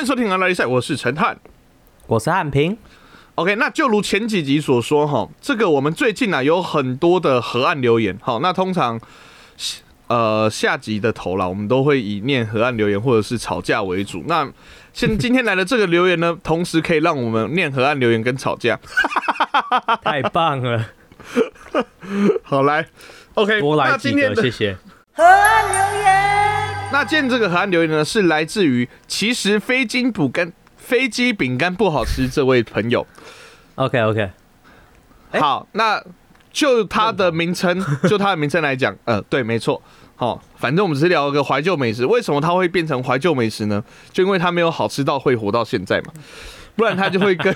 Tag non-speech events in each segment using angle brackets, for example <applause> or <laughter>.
欢迎收听《阿拉力赛》，我是陈汉。我是汉平。OK，那就如前几集所说哈，这个我们最近啊有很多的河岸留言，好，那通常呃下集的头啦，我们都会以念河岸留言或者是吵架为主。那现 <laughs> 今天来的这个留言呢，同时可以让我们念河岸留言跟吵架。<laughs> 太棒了，<laughs> 好来，OK，多来几个，那今天的谢谢。那今天这个河岸留言呢，是来自于其实飞机补干飞机饼干不好吃这位朋友。OK OK，哎好，那就它的名称，就它的名称来讲，呃，对，没错。好、反正我们只是聊一个怀旧美食，为什么它会变成怀旧美食呢？就因为它没有好吃到会活到现在嘛，不然它就会跟，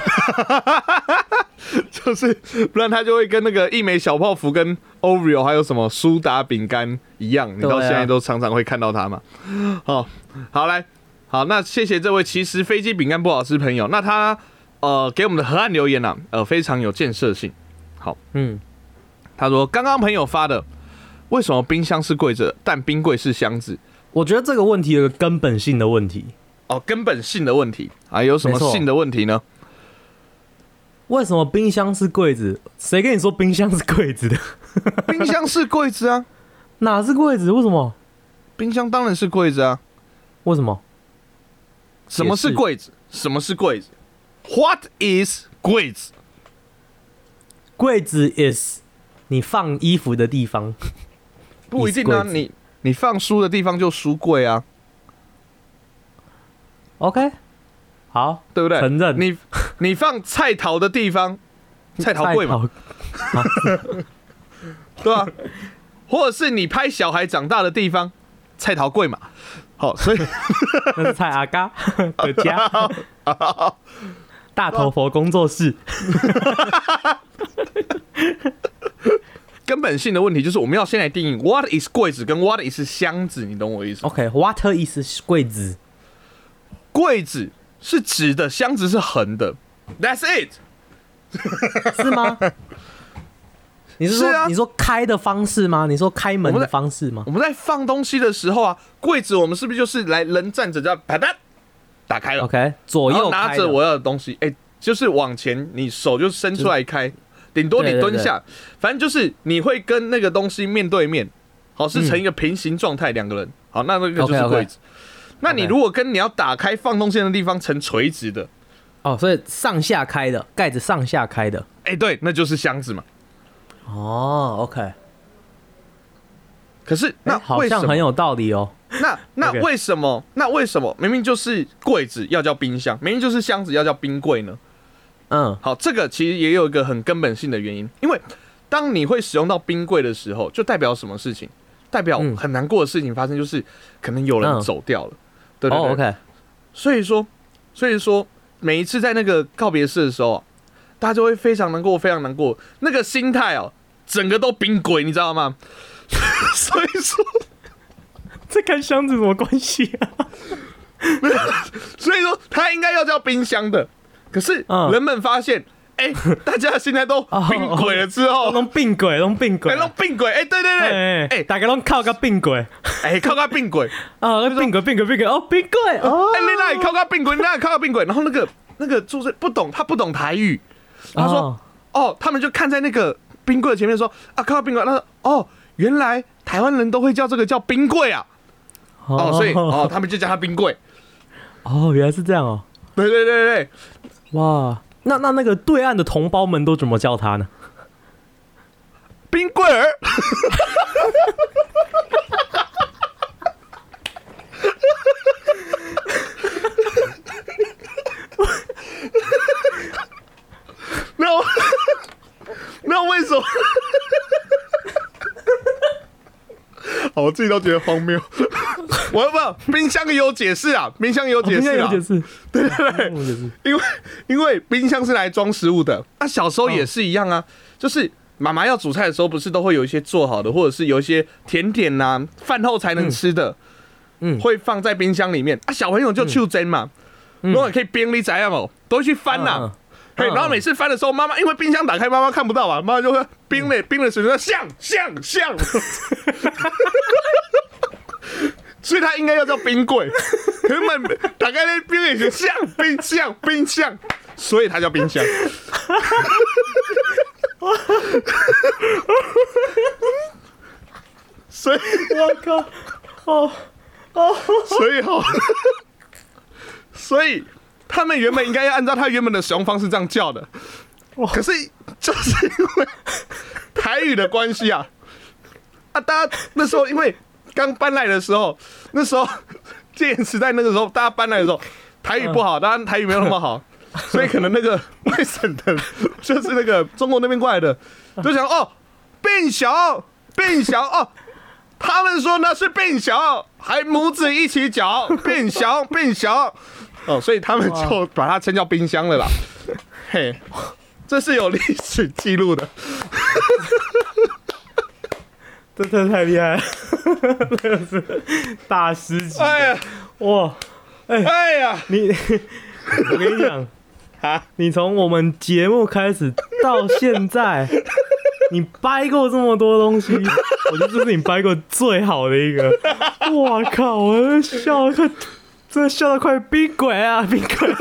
<laughs> 就是不然他就会跟那个一枚小泡芙跟 Oreo 还有什么苏打饼干一样，你到现在都常常会看到它嘛。好，好来，好，那谢谢这位其实飞机饼干不好吃朋友，那他呃给我们的河岸留言呢、啊，呃非常有建设性。好嗯，他说：“刚刚朋友发的，为什么冰箱是柜子，但冰柜是箱子？我觉得这个问题有个根本性的问题，哦，根本性的问题啊，有什么性的问题呢？为什么冰箱是柜子？谁跟你说冰箱是柜子的？冰箱是柜子啊，<laughs> 哪是柜子？为什么？冰箱当然是柜子啊。为什么？什么是柜子？什么是柜子？What is 柜子？柜子 is 你放衣服的地方。<laughs> 不一定啊你你放书的地方就书柜啊，OK，好，对不对？承认你你放菜桃的地方，<laughs> 菜桃贵嘛，菜 <laughs> <laughs> 对吧、或者是你拍小孩长大的地方，菜桃贵嘛。好，所以桃那是蔡阿嘎的家。大头佛工作室。根本性的问题就是我们要先来定义 what is 柜子跟 what is 箱子，你懂我意思？OK，water、is 柜子。柜子是直的，箱子是横的。That's it。<laughs> 是吗？<laughs> 你是说你说开的方式吗？你说开门的方式吗我？们在放东西的时候啊，柜子我们是不是就是来人站着这样啪嗒打开了 OK，左右拿着我要的东西，哎、就是往前，你手就伸出来开，顶多你蹲下，反正就是你会跟那个东西面对面，好是成一个平行状态，两个人，好，那那个就是柜子。那你如果跟你要打开放东西的地方成垂直的，哦，所以上下开的盖子上下开的。哎、对，那就是箱子嘛。哦，OK，可是那那好？像很有道理哦。那那为什么？那为什么明明就是柜子要叫冰箱，明明就是箱子要叫冰柜呢？嗯，好，这个其实也有一个很根本性的原因，因为当你会使用到冰柜的时候，就代表什么事情？代表嗯很难过的事情发生，就是可能有人嗯走掉了，对对对。哦，OK，所以说，所以说每一次在那个告别式的时候啊，大家就会非常难过，非常难过，那个心态哦，整个都冰鬼，你知道吗？<laughs> 所以说，这跟箱子什么关系啊？所以说他应该要叫冰箱的，可是嗯人们发现，哎、大家现在都冰鬼了之后，弄并轨，弄并轨哎，，弄冰鬼，哎、对对对，哎哎。大家都靠个并轨哎，靠个冰鬼，啊，并轨并轨并轨哦，并轨哦哎，你那里靠个冰鬼，你那里靠个冰鬼，然后那个那个住是不懂，他不懂台语，他说，哦。哦，他们就看在那个冰柜的前面说，啊，靠个冰柜，他说，哦，原来台湾人都会叫这个叫冰柜啊，哦，所以哦，他们就叫他冰柜，哦，原来是这样哦，对对对对，哇，那那那个对岸的同胞们都怎么叫他呢？冰棍儿，那我那为什么？好，我自己都觉得荒谬。我要不要？冰箱也有解释啊？冰箱也有解释啊。哦有，解释，对对对，因为因为冰箱是来装食物的，那、小时候也是一样啊，就是妈妈要煮菜的时候，不是都会有一些做好的，或者是有一些甜点呐、饭后才能吃的，嗯。会放在冰箱里面。啊。小朋友就去蒸嘛，然后也可以冰你怎样哦，都会去翻呐、嗯嘿，嗯然后每次翻的时候，妈妈因为冰箱打开，妈妈看不到啊，妈妈就会冰了冰了水说像像像，所以它应该要叫冰柜。<laughs> 可是买打开那冰也是像冰箱，冰箱，所以它叫冰箱。<laughs> 所以我靠，哦哦，所以哈，所以他们原本应该要按照他原本的使用方式这样叫的，可是就是因为台语的关系啊，啊，大家那时候因为刚搬来的时候，那时候 <laughs> 戒严时代那个时候，大家搬来的时候台语不好，当然台语没有那么好，所以可能那个 <laughs> 外省的，就是那个中国那边过来的，就想哦，变小变小哦。他们说那是变小，还拇指一起搅，变小变小，<laughs> 哦，所以他们就把它称叫冰箱了啦。嘿，这是有历史记录的，这真的太厉害了，是大师级的。哎呀，哇，哎呀，你，我跟你讲，<laughs> 啊，你从我们节目开始到现在，你掰过这么多东西，我觉得这是你掰过最好的一个。我靠，我都笑得快，真的笑得快冰鬼啊，冰鬼！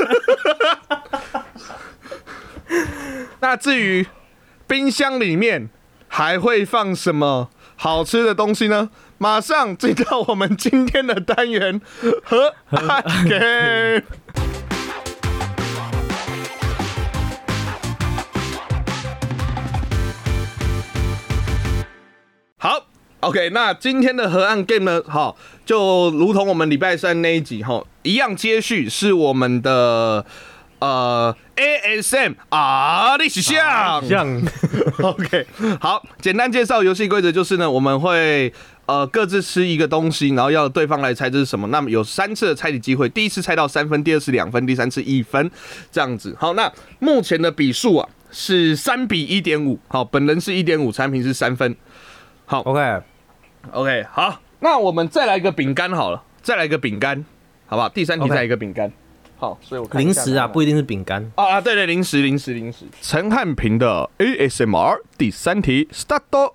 <laughs> 那至于冰箱里面还会放什么好吃的东西呢？马上进到我们今天的单元和爱给。好，OK，那今天的河岸 game 呢？好，就如同我们礼拜三那一集哈一样，接续是我们的呃 ASM 啊历史项。像 <laughs> OK，好，简单介绍游戏规则就是呢，我们会呃各自吃一个东西，然后要对方来猜这是什么。那么有三次的猜题机会，第一次猜到三分，第二次两分，第三次一分，这样子。好，那目前的比数啊是三比一点五。好，本人是一点五，产品是三分。好 OK，OK，好，那我们再来一个饼干好了，再来一个饼干，好不好？第三题再来一个饼干。好，所以我看零食啊，不一定是饼干。啊啊，对对，零食零食零食。陈汉平的 ASMR 第三题，start。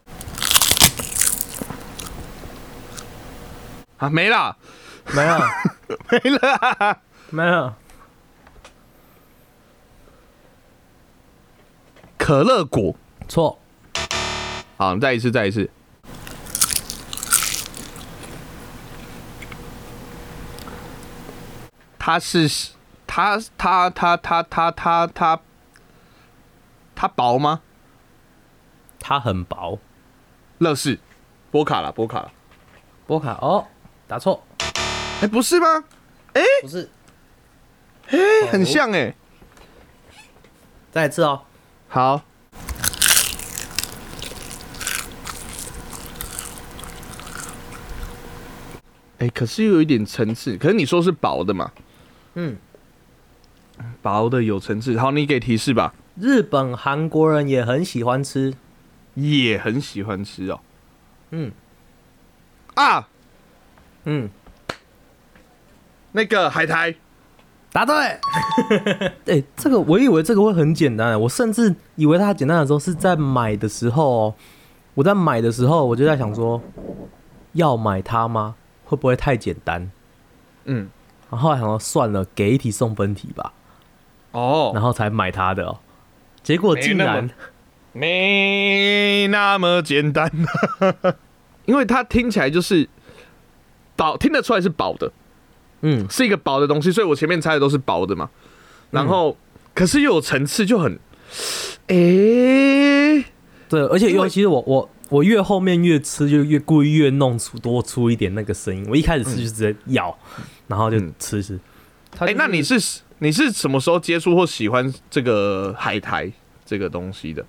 啊，没了，没了，<laughs> 没了啊。没了。可乐果，错，好，再一次，再一次。它是它它它它它它它薄吗？它很薄。乐视，波卡了，波卡了。波卡哦，打错，哎、不是吗？哎不是。哎、很像哎、再一次哦。好，哎、可是又有一点层次。可是你说是薄的嘛？嗯，薄的有层次。好，你给提示吧。日本、韩国人也很喜欢吃。也很喜欢吃哦。嗯啊，嗯，那个海苔。答对。<laughs> 哎、这个我以为这个会很简单，我甚至以为它简单的时候是在买的时候哦。我在买的时候，我就在想说，要买它吗？会不会太简单？嗯，然后后来想说算了，给一题送分题吧，哦，然后才买他的哦。结果竟然没那么简单，<laughs> 因为它听起来就是薄，听得出来是薄的，嗯，是一个薄的东西，所以我前面猜的都是薄的嘛。然后，可是又有层次，就很，诶、对，而且因为尤其是我我我越后面越吃，就越故意越弄出多出一点那个声音。我一开始吃就直接咬，然后就嗯吃吃。哎、哎、那你是你是什么时候接触或喜欢这个海苔这个东西的？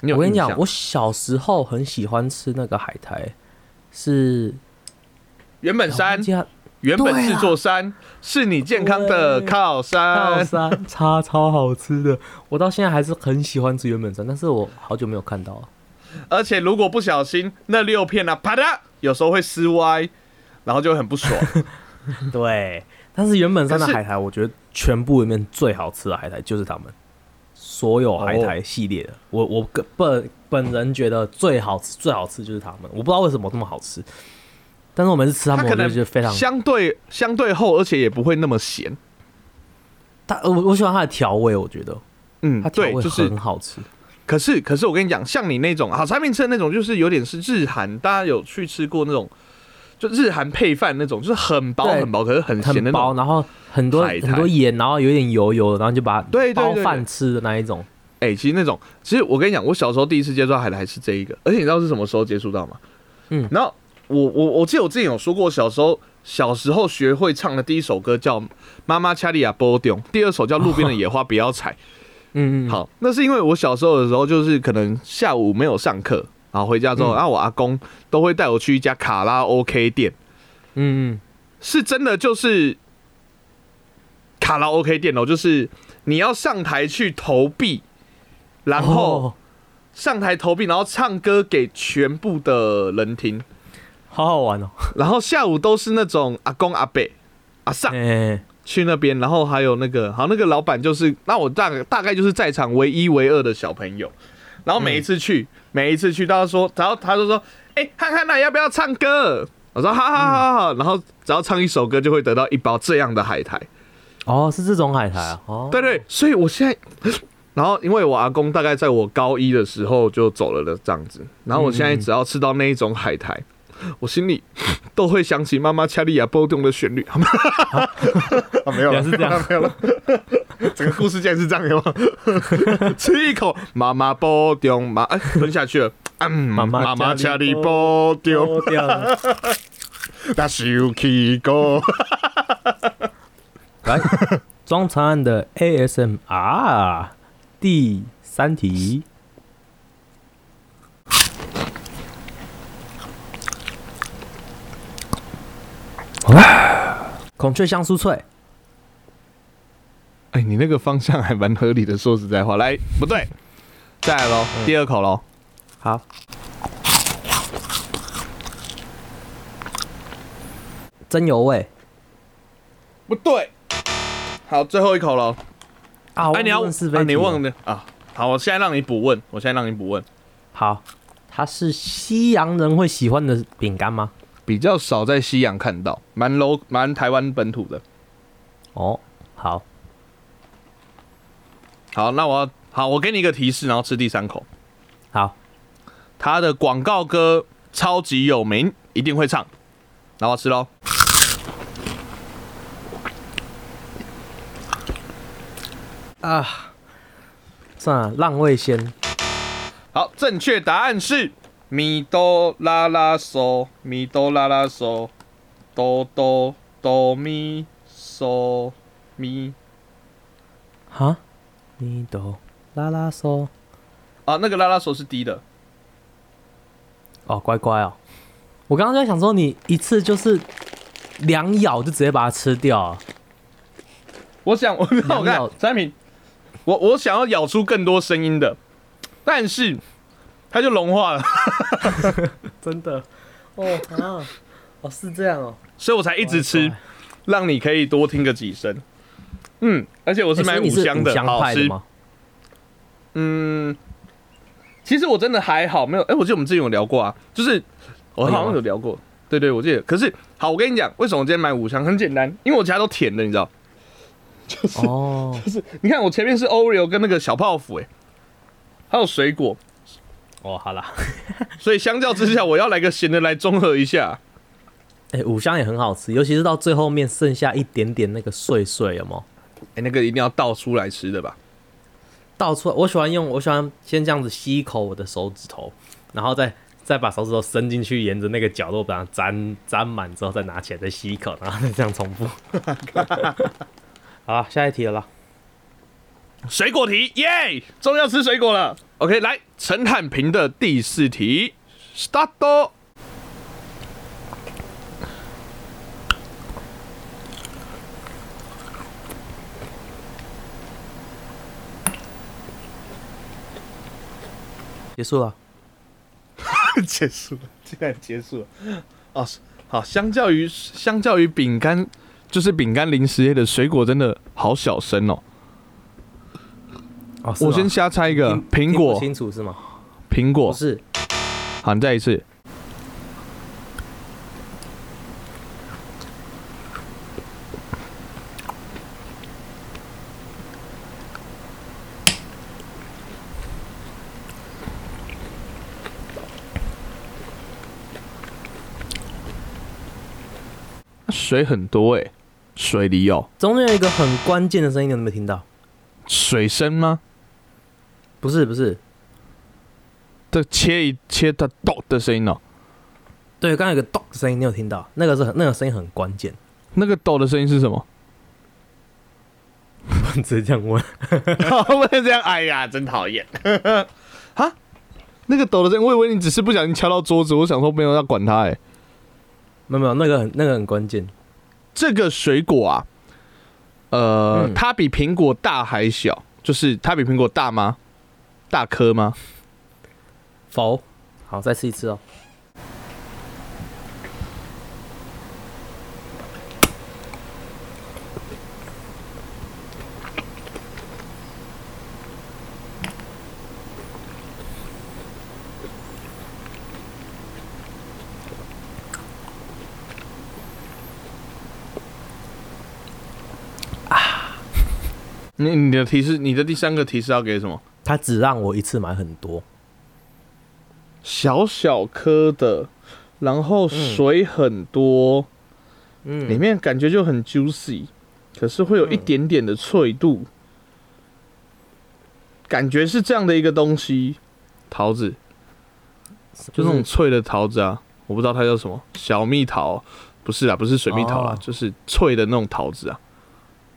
你我跟你讲，我小时候很喜欢吃那个海苔，是原本山原本是座山，是你健康的靠山靠山。山，超超好吃的。我到现在还是很喜欢吃原本山，但是我好久没有看到了。而且如果不小心那六片啊，啪嗒，有时候会撕歪，然后就很不爽。<laughs> 对，但是原本山的海苔，我觉得全部里面最好吃的海苔就是他们，所有海苔系列的，我我个本本人觉得最好吃最好吃就是他们，我不知道为什么这么好吃。但是我每次吃它们，我就它可能觉得非常，相对相对厚，而且也不会那么咸。它我我喜欢它的调味，我觉得嗯它，调对，味就是很好吃。可是，可是我跟你讲，像你那种好产品吃的那种，就是有点是日韩，大家有去吃过那种，就日韩配饭那种，就是很薄很薄，可是很咸的很薄，那种。然后很多很多盐，然后有点油油的，然后就把对对对对饭吃的那一种。哎、其实那种，其实我跟你讲，我小时候第一次接触到海苔是这一个，而且你知道是什么时候接触到吗？嗯然后我我我记得我之前有说过，小时候小时候学会唱的第一首歌叫《妈妈恰利亚波丢》，第二首叫《路边的野花 <laughs> 不要采》。嗯嗯，好，那是因为我小时候的时候，就是可能下午没有上课，然后回家之后，嗯。然后我阿公都会带我去一家卡拉 OK 店，嗯嗯，是真的就是卡拉 OK 店哦，就是你要上台去投币，然后哦。上台投币，然后唱歌给全部的人听，好好玩哦。然后下午都是那种阿公阿伯阿上哎，去那边，然后还有那个好那个老板就是，那我大概大概就是在场唯一唯二的小朋友，然后每一次去，每一次去，他说，然后他就说，哎、汉汉娜要不要唱歌？我说好好好好好，然后只要唱一首歌就会得到一包这样的海苔。哦，是这种海苔啊。哦，对对，所以我现在，然后因为我阿公大概在我高一的时候就走了的这样子，然后我现在只要吃到那一种海苔，我心里 <laughs> 都会想起妈妈恰利亚波动的旋律。<laughs> 啊，没有了，是这样 <laughs> 没有了。整个故事竟然是这样，有吗？吃一口，妈妈波动，妈哎吞下去了。嗯，妈妈妈妈恰利波动。那是起歌。来，装长按的 ASMR 第三题。孔雀香酥脆，哎，你那个方向还蛮合理的，说实在话，来不对，再来喽，第二口喽。好。真油味不对，好，最后一口喽。啊！哎，你要忘了问是非啊，你题了忘了啊？好，我现在让你补问，我现在让你补问，好，它是西洋人会喜欢的饼干吗？比较少在西洋看到，蛮 low，蛮台湾本土的。哦，好，好，那我好，我给你一个提示，然后吃第三口。好，他的广告歌超级有名，一定会唱。然后我吃喽。啊，算了，浪味仙。好，正确答案是咪哆啦啦嗦，咪哆啦啦嗦，哆哆哆咪嗦咪。哈，咪哆啦啦嗦。啊，那个啦啦嗦是低的。哦，乖乖哦。我刚刚在想说，你一次就是两咬就直接把它吃掉啊。我想，<laughs> 我看两咬产品，我我想要咬出更多声音的，但是它就融化了，<laughs> 真的。哦啊，哦是这样哦。所以我才一直吃，让你可以多听个几声。嗯，而且我我是买五香的，香好吃。吗？嗯，其实我真的还好，没有。哎、我记得我们之前有聊过啊，就是我好像有聊过。对对，我记得。可是好，我跟你讲，为什么我今天买五香？很简单，因为我其他都甜的，你知道。就是，就是，你看我前面是 Oreo 跟那个小泡芙，哎，还有水果，哦，好啦。<laughs> 所以相较之下，我要来个咸的来综合一下。哎、五香也很好吃，尤其是到最后面剩下一点点那个碎碎，有没有？哎、那个一定要倒出来吃的吧？倒出来，我喜欢用，我喜欢先这样子吸一口我的手指头，然后再再把手指头伸进去，沿着那个角落把它沾沾满之后，再拿起来再吸一口，然后再这样重复。<laughs> 好了，下一题了啦。水果题，耶！终于要吃水果了。OK，来陈汉平的第四题，start。结束了。<laughs> 结束了，竟然结束了。哦，好，相较于相较于饼干，就是饼干零食类的水果，真的好小声哦。我先瞎猜一个苹果，清楚是吗？苹果是，好，再一次。水很多诶，水里有，中间有一个很关键的声音，你有没有听到？水声吗？不是不是，这切一切它咚的声音哦，对，刚刚有个咚的声音，你有听到？那个是很那个声音很关键，那个抖的声音是什么？<laughs> 直接这样问。<laughs> 不能这样，哎呀，真讨厌！<laughs> 哈，那个抖的声音，我以为你只是不小心敲到桌子，我想说没有要管它哎、没有没有，那个很那个很关键。这个水果啊，呃，嗯它比苹果大还小，就是它比苹果大吗？大颗吗？否，好，再吃一次哦。你你的提示，你的第三个提示要给什么？他只让我一次买很多，小小颗的，然后水很多，嗯。里面感觉就很 juicy，可是会有一点点的脆度，感觉是这样的一个东西，桃子，就那种脆的桃子啊，我不知道它叫什么，小蜜桃，不是啦，不是水蜜桃啦，哦。就是脆的那种桃子啊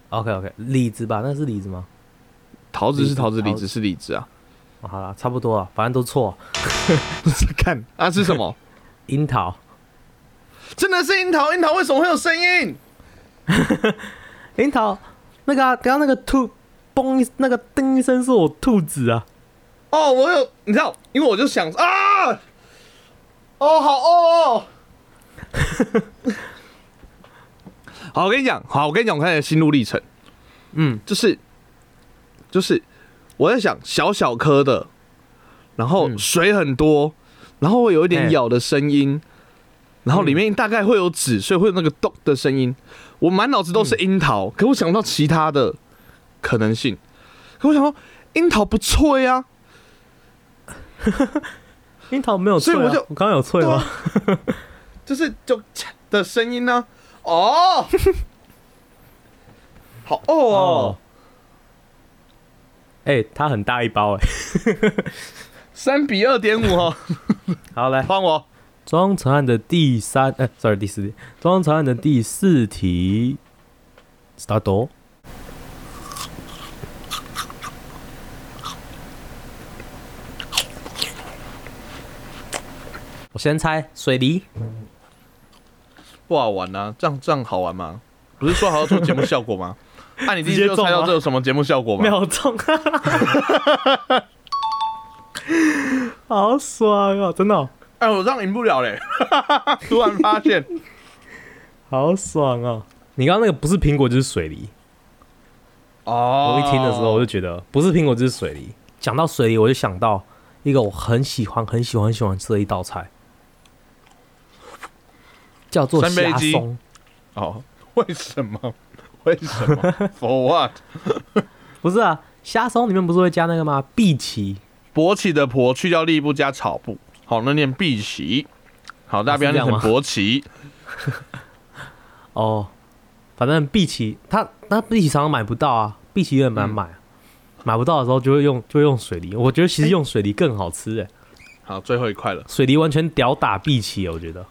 ，OK OK，李子吧？那是李子吗？桃子是桃子，李子是李子啊，哦、好了，差不多了，反正都错。看 <laughs> 啊是什么？<laughs> 樱桃，真的是樱桃，樱桃为什么会有声音？<laughs> 樱桃，那个啊，刚刚那个兔嘣一那个叮一声是我兔子啊。哦，我有，你知道，因为我就想啊，哦，好哦哦。好，我跟你讲，好，我跟你讲，我看你的心路历程，嗯，就是，就是我在想小小颗的，然后嗯。水很多，然后会有一点咬的声音，然后里面大概会有纸，所以会有那个咚的声音。我满脑子都是樱桃，可我想不到其他的可能性。可我想说，樱桃不脆啊，<laughs> 樱桃没有脆、啊，所以我就我刚刚有脆吗？就是就的声音呢、哦，<laughs> 好哦。哦，哎、它很大一包哎、三比二点五哦，好来，换我。庄成案的第三，哎、s o r r y 第四题，装成案的第四题，start。我先猜水泥，不好玩啊，这样这样好玩吗？不是说好要做节目效果吗？那、<laughs> 你第一次就猜到这有什么节目效果吗？秒中，<laughs> 好爽哦，真的哦、哎，我这样赢不了嘞！<laughs> 突然发现，好爽哦！你刚刚那个不是苹果就是水梨，哦我一听的时候我就觉得不是苹果就是水梨。讲到水梨，我就想到一个我很喜欢、很喜欢、很喜欢吃的一道菜，叫做虾松。哦，为什么？<laughs> 为什么？For what？不是啊，虾松里面不是会加那个吗？碧琪。勃起的勃去掉力不加草部，好，那念碧琪。好，大家不要念成勃起。<laughs> 哦，反正碧琪，他那碧琪常常买不到啊，碧琪也很难买，买不到的时候就会用就会用水梨。我觉得其实用水梨更好吃哎、好，最后一块了。水梨完全屌打碧琪，我觉得。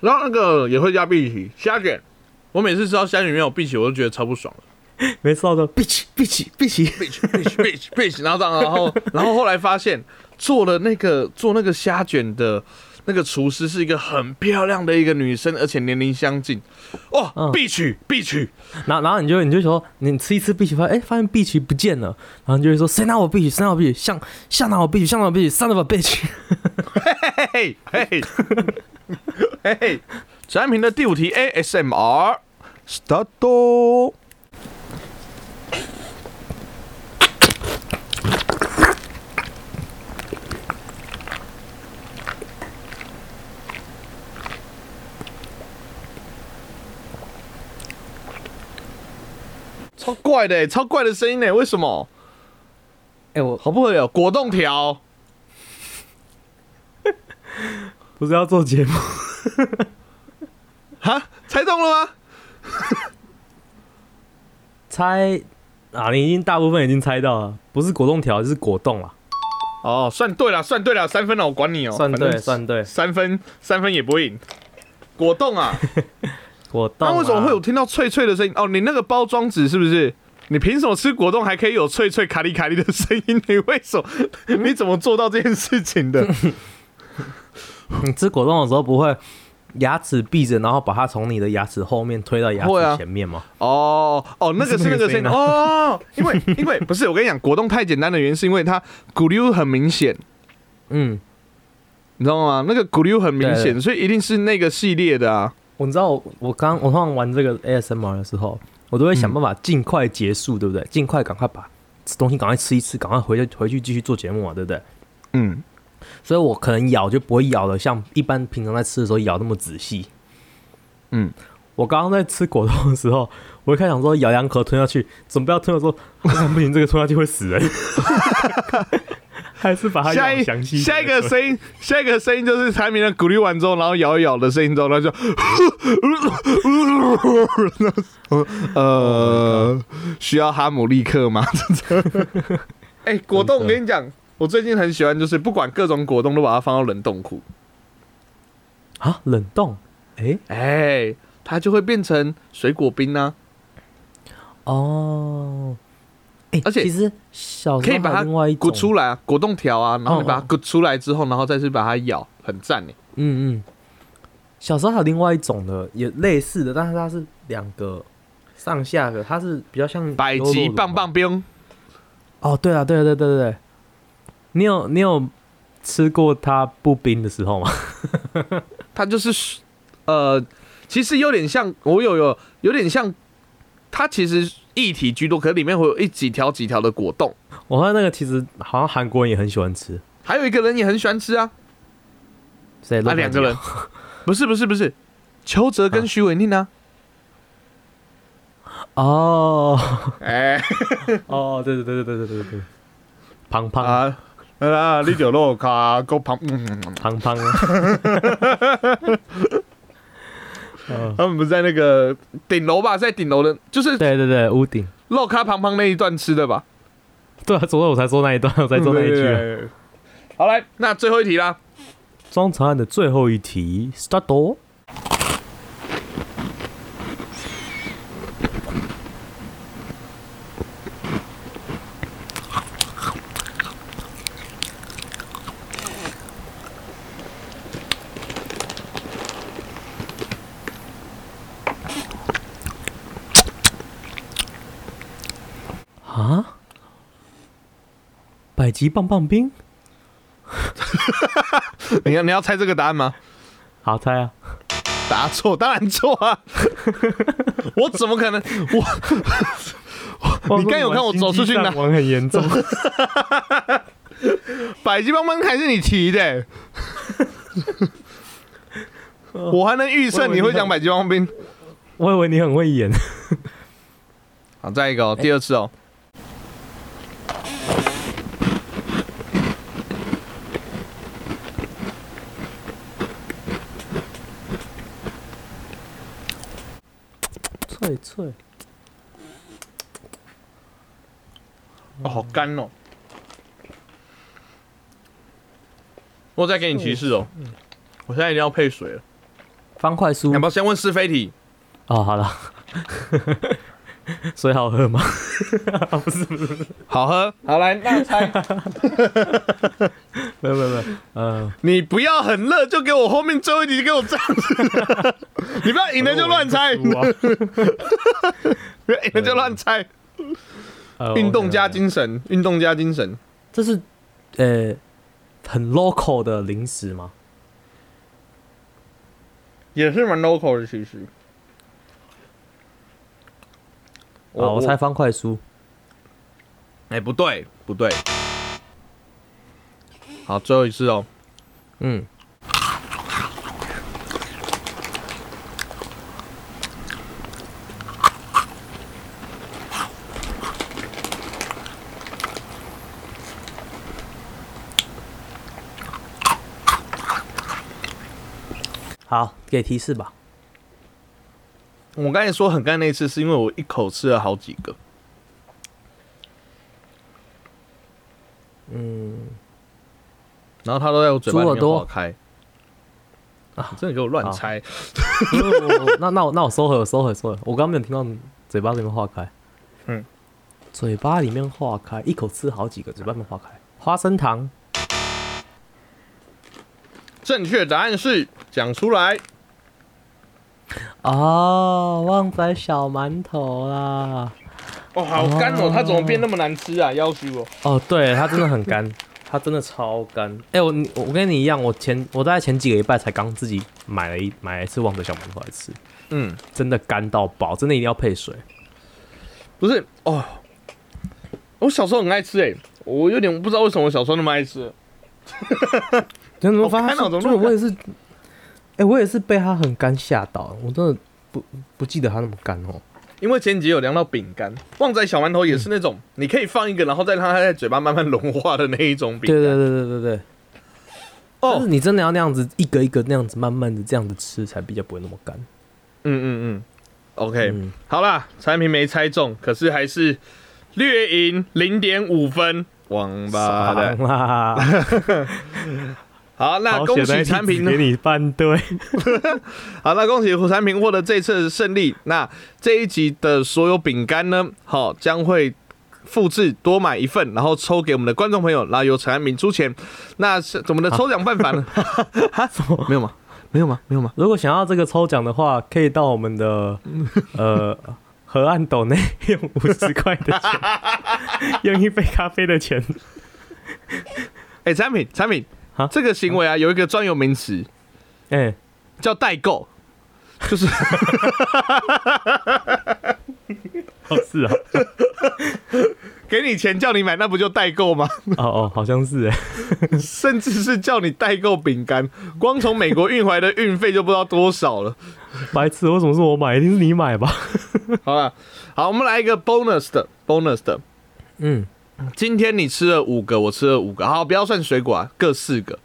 然后那个也会加碧琪虾卷，我每次吃到虾卷里面有碧琪，我都觉得超不爽的。<laughs> 没吃到的碧琪碧琪碧琪，碧琪碧琪碧琪碧琪，然后这样，然后 <laughs> 然后后来发现做了那个做那个虾卷的那个厨师是一个很漂亮的一个女生，而且年龄相近。哇，嗯。必取必取，然后然后你就你就说你吃一次碧琪，发现哎发现碧琪不见了，然后你就会说谁拿我碧琪，谁拿我碧琪，像像拿我碧琪，像拿我碧琪，son of a bitch。嘿嘿嘿嘿嘿。展品的第五题 ASMR start。超怪的、欸，超怪的声音呢、欸为什么？哎、我好不合理哦！果冻条，<laughs> 不是要做节目，<laughs> 动了吗？<laughs> 猜啊，你已经大部分已经猜到了，不是果冻条就是果冻啊，哦，算对了，算对了，三分了，我管你哦。算对算对，三分，三分也不会赢。果冻啊，<laughs> 果冻、啊。那为什么会有听到脆脆的声音？哦，你那个包装纸是不是？你凭什么吃果冻还可以有脆脆卡里卡里的声音？你为什么？你怎么做到这件事情的？你 <laughs> 吃果冻的时候不会牙齿闭着，然后把它从你的牙齿后面推到牙会啊齿前面吗？哦哦，那个是那个声音哦，因为因为不是我跟你讲，果冻太简单的原因是因为它骨溜很明显，嗯，你知道吗？那个骨溜很明对显，所以一定是那个系列的啊。我知道我我刚我通常玩这个 ASMR 的时候，我都会想办法尽快结束，对不对？尽快赶快把东西赶快吃一吃，赶快回去回去继续做节目嘛，对不对？嗯，所以我可能咬就不会咬的像一般平常在吃的时候咬那么仔细。嗯，我刚刚在吃果冻的时候，我一开始想说咬两口吞下去，准备要吞的时候，我想不行，这个吞下去会死人，<laughs> 还是把它下一咬详细。下一个声音，下一个声音就是产品的鼓励完之后，然后咬一咬的声音之后，他就，<laughs> 呃，需要哈姆立克吗？<laughs> 哎、果冻，我跟你讲，我最近很喜欢，就是不管各种果冻都把它放到冷冻库，啊，冷冻，哎、哎、它就会变成水果冰啊，哦，哎、而且其实小可以把它鼓，出来啊，果冻条啊，然后你把它鼓出来之后，然后再去把它咬，很赞哎。嗯嗯，小时候还有另外一种的，也类似的，但是它是两个上下的，它是比较像百吉棒棒冰，哦，对啊，对啊，对对对对，你有你有吃过它不冰的时候吗？<laughs> 它就是呃，其实有点像，我有有有点像，它其实液体居多，可是里面会有一几条几条的果冻。我看那个其实好像韩国人也很喜欢吃，还有一个人也很喜欢吃啊，谁？啊，两个人，不是不是不是，邱泽跟徐伟宁啊，哦 <laughs> 哎、哦，对对对对对对对对，胖胖。啊啊，你就落卡个胖嗯胖胖。他们不是在那个顶楼吧？在顶楼的，就是对对对，屋顶肉卡胖胖那一段吃的吧？对啊，昨天我才说那一段，我才说那一句、好来，那最后一题啦，庄长案的最后一题，start。百级棒棒冰，<laughs> 你要你要猜这个答案吗？好猜啊！答错，当然错啊！<laughs> 我怎么可能？我 <laughs> 你刚有看我走出去拿玩很严重，百级棒棒还是你提的、我还能预测你会讲百级棒棒冰。我以为你很会演。好，再一个哦，第二次哦。脆脆，哦，好干哦！我再给你提示哦，我现在一定要配水了。方块酥要不要先问是非题？哦，好了，<laughs> 水好喝吗？<laughs> 不是不是不是，好喝。好来，那猜。<laughs> 没有没有没有，嗯，你不要很热就给我后面最后一题就给我这样子，你不要赢了就乱猜，不 <laughs> 要赢了就乱猜。呃运动加精神，运动加精神。这是呃很 local 的零食吗？也是蛮 local 的，其实。啊，我猜，方块酥。哎、不对，不对。好，最后一次哦。嗯，好，给提示吧。我刚才说很干那一次，是因为我一口吃了好几个。嗯，然后它都在我嘴巴里面开。啊你真的给我乱猜！那那我那我收回，我收回，收回。我刚刚没有听到嘴巴里面化开。嗯，嘴巴里面化开，一口吃好几个，嘴巴里面化开。花生糖，正确答案是讲出来。哦，旺仔小馒头啦。哦，好干哦，它怎么变那么难吃啊？要求我。哦，对，它真的很干，它真的超干。哎、我你我跟你一样，我前我大概前几个礼拜才刚自己买了一买了一次旺仔小馒头来吃，嗯，真的干到爆，真的一定要配水。不是哦，我小时候很爱吃诶、我有点不知道为什么我小时候那么爱吃。<laughs> 真的，我发干现哦怎么那么就我也是，哎、我也是被它很干吓到，我真的不不记得它那么干哦。因为前几集有聊到饼干，旺仔小馒头也是那种、你可以放一个，然后再让它在嘴巴慢慢融化的那一种饼干。对对对对对对，但是哦，你真的要那样子一个一个那样子慢慢的这样子吃，才比较不会那么干。嗯嗯嗯，OK，、嗯，好啦，产品没猜中，可是还是略赢零点五分，王八蛋。<laughs> <laughs> 好，那恭喜产品呢给？你半对。好，那恭喜产品获得这次的胜利。那这一集的所有饼干呢，好将会复制多买一份，然后抽给我们的观众朋友，然后由陈安明出钱。那是我们的抽奖办法呢？哈，<laughs> 没有吗？没有吗？没有吗？如果想要这个抽奖的话，可以到我们的呃河岸斗内用五十块的钱，<laughs> 用一杯咖啡的钱。哎、产品产品啊，这个行为啊，有一个专有名词哎、叫代购，就是 <laughs> 哦是啊，<laughs> 给你钱叫你买，那不就代购吗？哦哦，好像是哎，<laughs> 甚至是叫你代购饼干，光从美国运回来的运费就不知道多少了。白痴，为什么是我买？一定是你买吧？好了，好，我们来一个 bonus 的 bonus 的。嗯，今天你吃了五个，我吃了五个，好，不要算水果啊，各四个。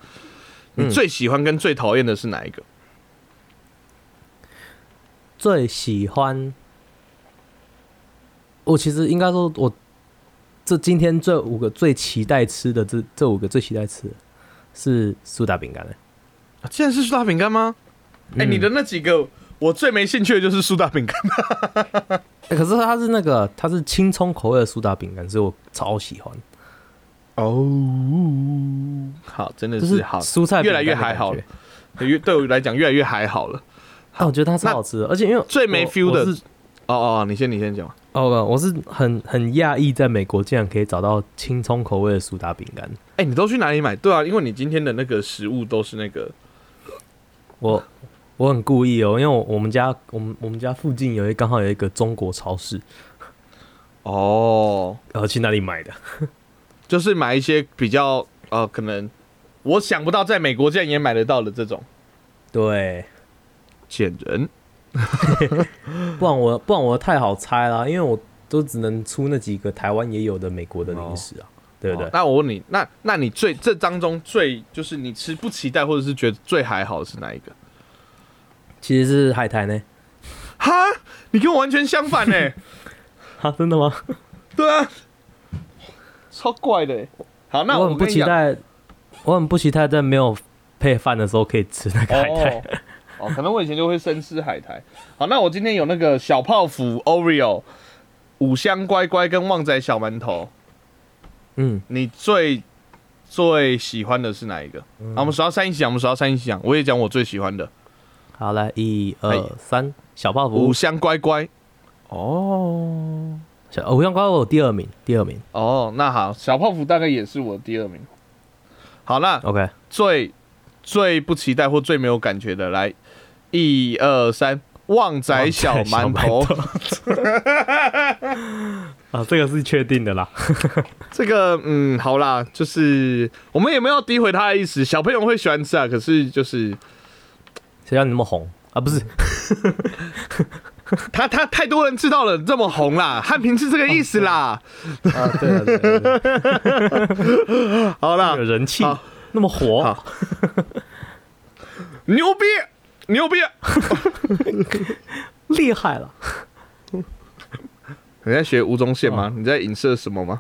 你嗯最喜欢跟最讨厌的是哪一个？最喜欢。我其实应该说，我这今天这五个最期待吃的这这五个最期待吃的是苏打饼干嘞。啊竟然是苏打饼干吗？哎、嗯你的那几个，我最没兴趣的就是苏打饼干。<laughs> 欸可是它是那个它是青葱口味的苏打饼干，所以我超喜欢。哦，好，真的是是好，蔬菜越来越还好感觉。越对我来讲越来越还好了。但我觉得它超好吃的，而且因为最没 feel 的是哦哦，你先你先讲。哦，我是很很讶异，在美国竟然可以找到青葱口味的苏打饼干。哎、你都去哪里买？对啊，因为你今天的那个食物都是那个我我很故意哦，因为我我们家我们我们家附近有一刚好有一个中国超市，哦，然后去那里买的。<laughs> 就是买一些比较呃，可能我想不到在美国竟然也买得到的这种对，贱人。<laughs> 不然我不然我太好猜啦，因为我都只能出那几个台湾也有的美国的零食啊，对不对哦？那我问你，那那你最这当中最就是你吃不期待或者是觉得最还好的是哪一个？其实是海苔呢。哈，你跟我完全相反呢、<laughs> 哈，真的吗？对啊，超怪的欸、好，那我很不期待，我很不期待在没有配饭的时候可以吃那个海苔。哦，哦，可能我以前就会生吃海苔。好，那我今天有那个小泡芙、Oreo、五香乖乖跟旺仔小馒头，嗯，你最最喜欢的是哪一个？啊，我们数到三一起讲，我们数到三一起讲。我也讲我最喜欢的好，来，一哎二三，小泡芙五，香乖乖。哦小五香瓜我第二名，第二名。哦，那好，小泡芙大概也是我第二名。好，那 OK，最最不期待或最没有感觉的，来，一二三，旺仔小馒头。<laughs> 啊，这个是确定的啦。<laughs> 这个嗯，好啦，就是我们也没有诋毁他的意思，小朋友会喜欢吃啊，可是就是谁让你那么红啊？不是，<laughs> 他他太多人知道了，这么红啦，<laughs> 汉平是这个意思啦。<laughs> 啊，对好啦有，人气，那么火，牛逼牛逼，厉害了。你在学吴宗宪吗？你在影射什么吗？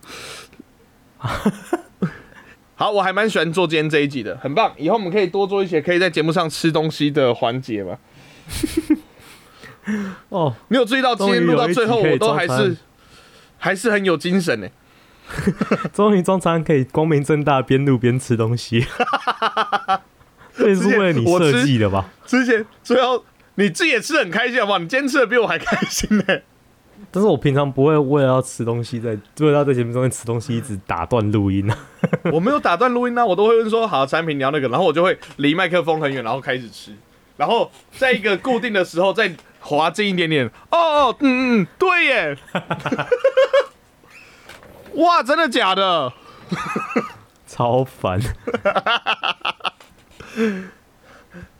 好，我还蛮喜欢做今天这一集的，很棒。以后我们可以多做一些可以在节目上吃东西的环节嘛。<laughs> 哦，你有注意到今天录到最后，我都还是还是很有精神呢。<laughs> 终于中餐可以光明正大边录边吃东西，<laughs> 这也是为了你设计的吧？之前最后你自己也吃的很开心，好不好？你今天吃的比我还开心呢。但是我平常不会为了要吃东西，在为了要在节目中间吃东西，一直打断录音啊。<laughs> 我没有打断录音啊，我都会问说好，产品你要那个，然后我就会离麦克风很远，然后开始吃，然后在一个固定的时候再滑近一点点。哦哦，嗯嗯，对耶。<laughs> 哇，真的假的？超烦。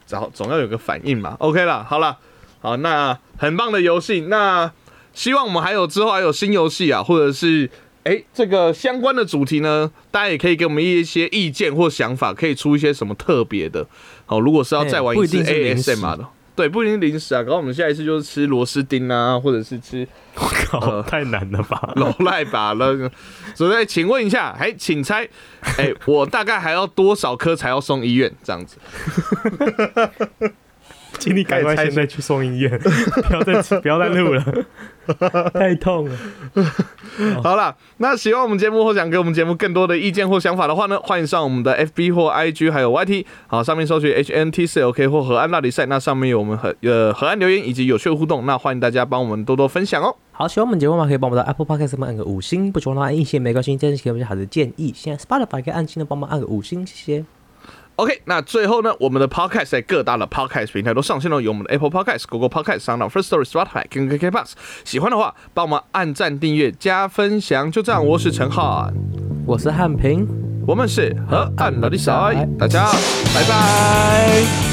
总总要有个反应嘛。OK 了，好了，好，那很棒的游戏，那希望我们还有之后还有新游戏啊，或者是哎、这个相关的主题呢，大家也可以给我们一些意见或想法，可以出一些什么特别的。好，如果是要再玩一次哎不一定是零食 ASM 的。对，不一定是零食啊，搞我们下一次就是吃螺丝钉啊，或者是吃我靠，呃太难了吧？老赖吧那个。所以，请问一下，哎，请猜，哎，我大概还要多少颗才要送医院？这样子。<laughs> 请你赶快现在去送医院，<laughs> 不要再吃不要再录了，<laughs> 太痛了。<laughs> 好了，那喜欢我们节目或想给我们节目更多的意见或想法的话呢，欢迎上我们的 FB 或 IG 还有 YT，好，上面搜寻 HNTCLK 或河岸大比赛，那上面有我们和呃河岸留言以及有趣的互动，那欢迎大家帮我们多多分享哦。好，喜欢我们节目吗？可以帮我们的 Apple Podcast 上面按个五星，不喜欢的话按一星没关系，这是给我们好的建议。现在 Spotify 可以按新的帮忙按个五星，谢谢。OK，那最后呢，我们的 Podcast 在各大的 Podcast 平台都上线了，有我们的 Apple Podcast、Google Podcast、s o u n d First Story、Spotify 跟 KK Bus。喜欢的话，帮我们按赞、订阅、加分享。就这样，我是陈浩，我是汉平，我们是河岸老弟赛，大家拜拜。